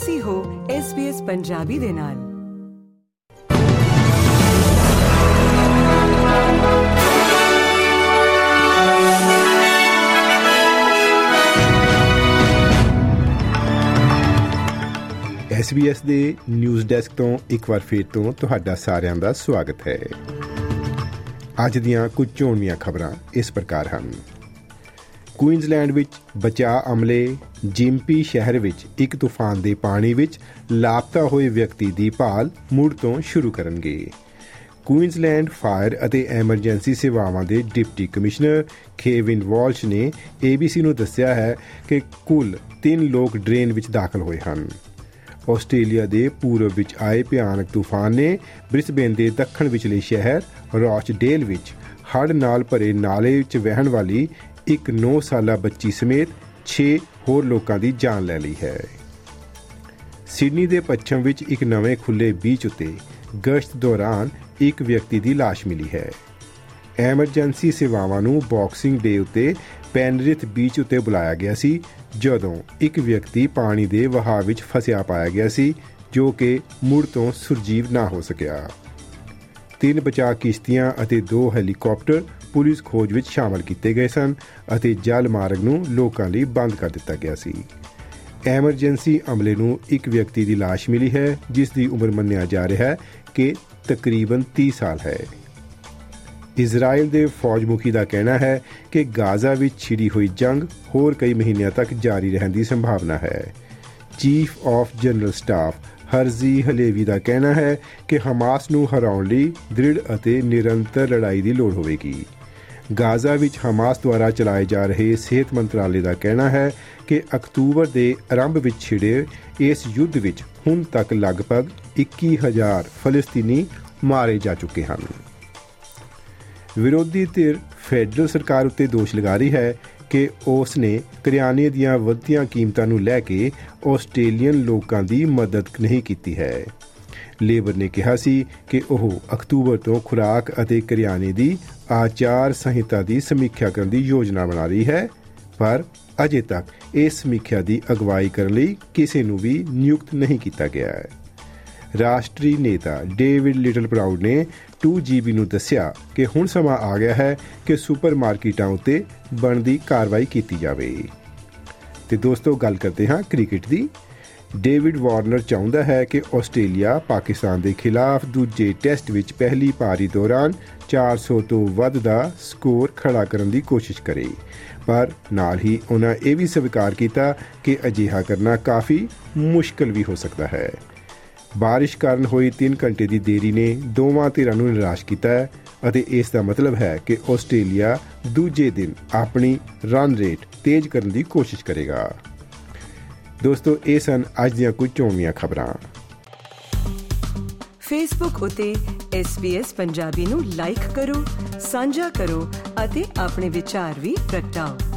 ਤੁਸੀਂ ਹੋ SBS ਪੰਜਾਬੀ ਦੇ ਨਾਲ। SBS ਦੇ ਨਿਊਜ਼ ਡੈਸਕ ਤੋਂ ਇੱਕ ਵਾਰ ਫੇਰ ਤੋਂ ਤੁਹਾਡਾ ਸਾਰਿਆਂ ਦਾ ਸਵਾਗਤ ਹੈ। ਅੱਜ ਦੀਆਂ ਕੁਝ ਚੋਣਵੀਆਂ ਖਬਰਾਂ ਇਸ ਪ੍ਰਕਾਰ ਹਨ। ਕੁਈਨਜ਼ਲੈਂਡ ਵਿੱਚ ਬਚਾਅ ਅਮਲੇ, ਜਿੰਪੀ ਸ਼ਹਿਰ ਵਿੱਚ ਇੱਕ ਤੂਫਾਨ ਦੇ ਪਾਣੀ ਵਿੱਚ ਲਾਪਤਾ ਹੋਏ ਵਿਅਕਤੀ ਦੀ ਭਾਲ ਮੁੜ ਤੋਂ ਸ਼ੁਰੂ ਕਰਨਗੇ। ਕੁਈਨਜ਼ਲੈਂਡ ਫਾਇਰ ਅਤੇ ਐਮਰਜੈਂਸੀ ਸੇਵਾਵਾਂ ਦੇ ਡਿਪਟੀ ਕਮਿਸ਼ਨਰ ਕੇਵਿਨ ਵਾਲਸ਼ ਨੇ ABC ਨੂੰ ਦੱਸਿਆ ਹੈ ਕਿ ਕੁੱਲ 3 ਲੋਕ ਡਰੇਨ ਵਿੱਚ ਦਾਖਲ ਹੋਏ ਹਨ। ਆਸਟ੍ਰੇਲੀਆ ਦੇ ਪੂਰਬ ਵਿੱਚ ਆਏ ਭਿਆਨਕ ਤੂਫਾਨ ਨੇ ਬ੍ਰਿਸਬੇਨ ਦੇ ਦੱਖਣ ਵਿਚਲੇ ਸ਼ਹਿਰ ਰੌਚਡੇਲ ਵਿੱਚ ਹੜ੍ਹ ਨਾਲ ਭਰੇ ਨਾਲੇ ਵਿੱਚ ਵਹਿਣ ਵਾਲੀ ਇੱਕ 9 ਸਾਲਾ ਬੱਚੀ ਸਮੇਤ 6 ਹੋਰ ਲੋਕਾਂ ਦੀ ਜਾਨ ਲੈ ਲਈ ਹੈ। ਸਿਡਨੀ ਦੇ ਪੱਛਮ ਵਿੱਚ ਇੱਕ ਨਵੇਂ ਖੁੱਲੇ ਬੀਚ ਉੱਤੇ ਗਸ਼ਤ ਦੌਰਾਨ ਇੱਕ ਵਿਅਕਤੀ ਦੀ ਲਾਸ਼ ਮਿਲੀ ਹੈ। ਐਮਰਜੈਂਸੀ ਸੇਵਾਵਾਂ ਨੂੰ ਬਾਕਸਿੰਗ ਡੇ ਉੱਤੇ ਪੈਨਰਿਥ ਬੀਚ ਉੱਤੇ ਬੁਲਾਇਆ ਗਿਆ ਸੀ, ਜਦੋਂ ਇੱਕ ਵਿਅਕਤੀ ਪਾਣੀ ਦੇ ਵਹਾਅ ਵਿੱਚ ਫਸਿਆ ਪਾਇਆ ਗਿਆ ਸੀ, ਜੋ ਕਿ ਮੁੜ ਤੋਂ ਸੁਰਜੀਵ ਨਾ ਹੋ ਸਕਿਆ। ਤਿੰਨ ਬਚਾਅ ਕਿਸ਼ਤੀਆਂ ਅਤੇ ਦੋ ਹੈਲੀਕਾਪਟਰ ਪੁਲਿਸ ਖੋਜ ਵਿੱਚ ਸ਼ਾਮਲ ਕੀਤੇ ਗਏ ਸਨ ਅਤੇ ਜਲ ਮਾਰਗ ਨੂੰ ਲੋਕਾਂ ਲਈ ਬੰਦ ਕਰ ਦਿੱਤਾ ਗਿਆ ਸੀ। ਐਮਰਜੈਂਸੀ ਅਮਲੇ ਨੂੰ ਇੱਕ ਵਿਅਕਤੀ ਦੀ ਲਾਸ਼ ਮਿਲੀ ਹੈ, ਜਿਸ ਦੀ ਉਮਰ ਮੰਨਿਆ ਜਾ ਰਿਹਾ ਹੈ ਕਿ ਤਕਰੀਬਨ 30 ਸਾਲ ਹੈ। ਇਜ਼ਰਾਈਲ ਦੇ ਫੌਜ ਮੁਖੀ ਦਾ ਕਹਿਣਾ ਹੈ ਕਿ ਗਾਜ਼ਾ ਵਿੱਚ ਛਿੜੀ ਹੋਈ ਜੰਗ ਹੋਰ ਕਈ ਮਹੀਨਿਆਂ ਤੱਕ ਜਾਰੀ ਰਹਿਣ ਦੀ ਸੰਭਾਵਨਾ ਹੈ। Chief of general staff Herzi Halevi ਦਾ ਕਹਿਣਾ ਹੈ ਕਿ ਹਮਾਸ ਨੂੰ ਹਰਾਉਣ ਲਈ ਦ੍ਰਿੜ ਅਤੇ ਨਿਰੰਤਰ ਲੜਾਈ ਦੀ ਲੋੜ ਹੋਵੇਗੀ। ਗਾਜ਼ਾ ਵਿੱਚ ਹਮਾਸ ਦੁਆਰਾ ਚਲਾਏ ਜਾ ਰਹੇ ਸਿਹਤ ਮੰਤਰਾਲੇ ਦਾ ਕਹਿਣਾ ਹੈ ਕਿ ਅਕਤੂਬਰ ਦੇ ਆਰੰਭ ਵਿੱਚ ਛਿੜੇ ਇਸ ਯੁੱਧ ਵਿੱਚ ਹੁਣ ਤੱਕ ਲਗਭਗ 21000 ਫਲਸਤੀਨੀ ਮਾਰੇ ਜਾ ਚੁੱਕੇ ਹਨ। ਵਿਰੋਧੀ ਧਿਰ ਫੈਡਰਲ ਸਰਕਾਰ ਉੱਤੇ ਦੋਸ਼ ਲਗਾ ਰਹੀ ਹੈ ਕਿ ਉਸ ਨੇ ਕਰਿਆਨੇ ਦੀਆਂ ਵਧਦੀਆਂ ਕੀਮਤਾਂ ਨੂੰ ਲੈ ਕੇ ਆਸਟ੍ਰੇਲੀਅਨ ਲੋਕਾਂ ਦੀ ਮਦਦ ਨਹੀਂ ਕੀਤੀ ਹੈ। ਲੇਬਰ ਨੇ ਕਿਹਾ ਸੀ ਕਿ ਉਹ ਅਕਤੂਬਰ ਤੋਂ ਖੁਰਾਕ ਅਤੇ ਕਰਿਆਨੇ ਦੀ ਆਚਾਰ ਸੰਹਿਤਾ ਦੀ ਸਮੀਖਿਆ ਕਰਨ ਦੀ ਯੋਜਨਾ ਬਣਾ ਰਹੀ ਹੈ, ਪਰ ਅਜੇ ਤੱਕ ਇਸ ਸਮੀਖਿਆ ਦੀ ਅਗਵਾਈ ਕਰਨ ਲਈ ਕਿਸੇ ਨੂੰ ਵੀ ਨਿਯੁਕਤ ਨਹੀਂ ਕੀਤਾ ਗਿਆ ਹੈ। ਰਾਸ਼ਟਰੀ ਨੇਤਾ ਡੇਵਿਡ ਲਿਟਲ ਪ੍ਰਾਊਡ ਨੇ 2GB ਨੂੰ ਦੱਸਿਆ ਕਿ ਹੁਣ ਸਮਾਂ ਆ ਗਿਆ ਹੈ ਕਿ ਸੁਪਰਮਾਰਕੀਟਾਂ ਉੱਤੇ ਬਣਦੀ ਕਾਰਵਾਈ ਕੀਤੀ ਜਾਵੇ। ਤੇ ਦੋਸਤੋ, ਗੱਲ ਕਰਦੇ ਹਾਂ ਕ੍ਰਿਕਟ ਦੀ। ਡੇਵਿਡ ਵਾਰਨਰ ਚਾਹੁੰਦਾ ਹੈ ਕਿ ਆਸਟ੍ਰੇਲੀਆ ਪਾਕਿਸਤਾਨ ਦੇ ਖਿਲਾਫ ਦੂਜੇ ਟੈਸਟ ਵਿੱਚ ਪਹਿਲੀ ਪਾਰੀ ਦੌਰਾਨ 400 ਤੋਂ ਵੱਧ ਦਾ ਸਕੋਰ ਖੜਾ ਕਰਨ ਦੀ ਕੋਸ਼ਿਸ਼ ਕਰੇ। ਪਰ ਨਾਲ ਹੀ ਉਹਨਾਂ ਇਹ ਵੀ ਸਵੀਕਾਰ ਕੀਤਾ ਕਿ ਅਜਿਹਾ ਕਰਨਾ ਕਾਫੀ ਮੁਸ਼ਕਲ ਵੀ ਹੋ ਸਕਦਾ ਹੈ। ਬਾਰਿਸ਼ ਕਾਰਨ ਹੋਈ 3 ਘੰਟੇ ਦੀ ਦੇਰੀ ਨੇ ਦੋਵਾਂ ਧਿਰਾਂ ਨੂੰ ਨਿਰਾਸ਼ ਕੀਤਾ ਹੈ ਅਤੇ ਇਸ ਦਾ ਮਤਲਬ ਹੈ ਕਿ ਆਸਟ੍ਰੇਲੀਆ ਦੂਜੇ ਦਿਨ ਆਪਣੀ ਰਨ ਰੇਟ ਤੇਜ਼ ਕਰਨ ਦੀ ਕੋਸ਼ਿਸ਼ ਕਰੇਗਾ। ਦੋਸਤੋ, ਇਹ ਸਨ ਅੱਜ ਦੀਆਂ ਕੁਝ ਚੋਣਵੀਆਂ ਖਬਰਾਂ। ਫੇਸਬੁੱਕ ਉਤੇ SBS ਪੰਜਾਬੀ ਨੂੰ ਲਾਈਕ ਕਰੋ, ਸਾਂਝਾ ਕਰੋ ਅਤੇ ਆਪਣੇ ਵਿਚਾਰ ਵੀ ਪ੍ਰਗਟਾਓ।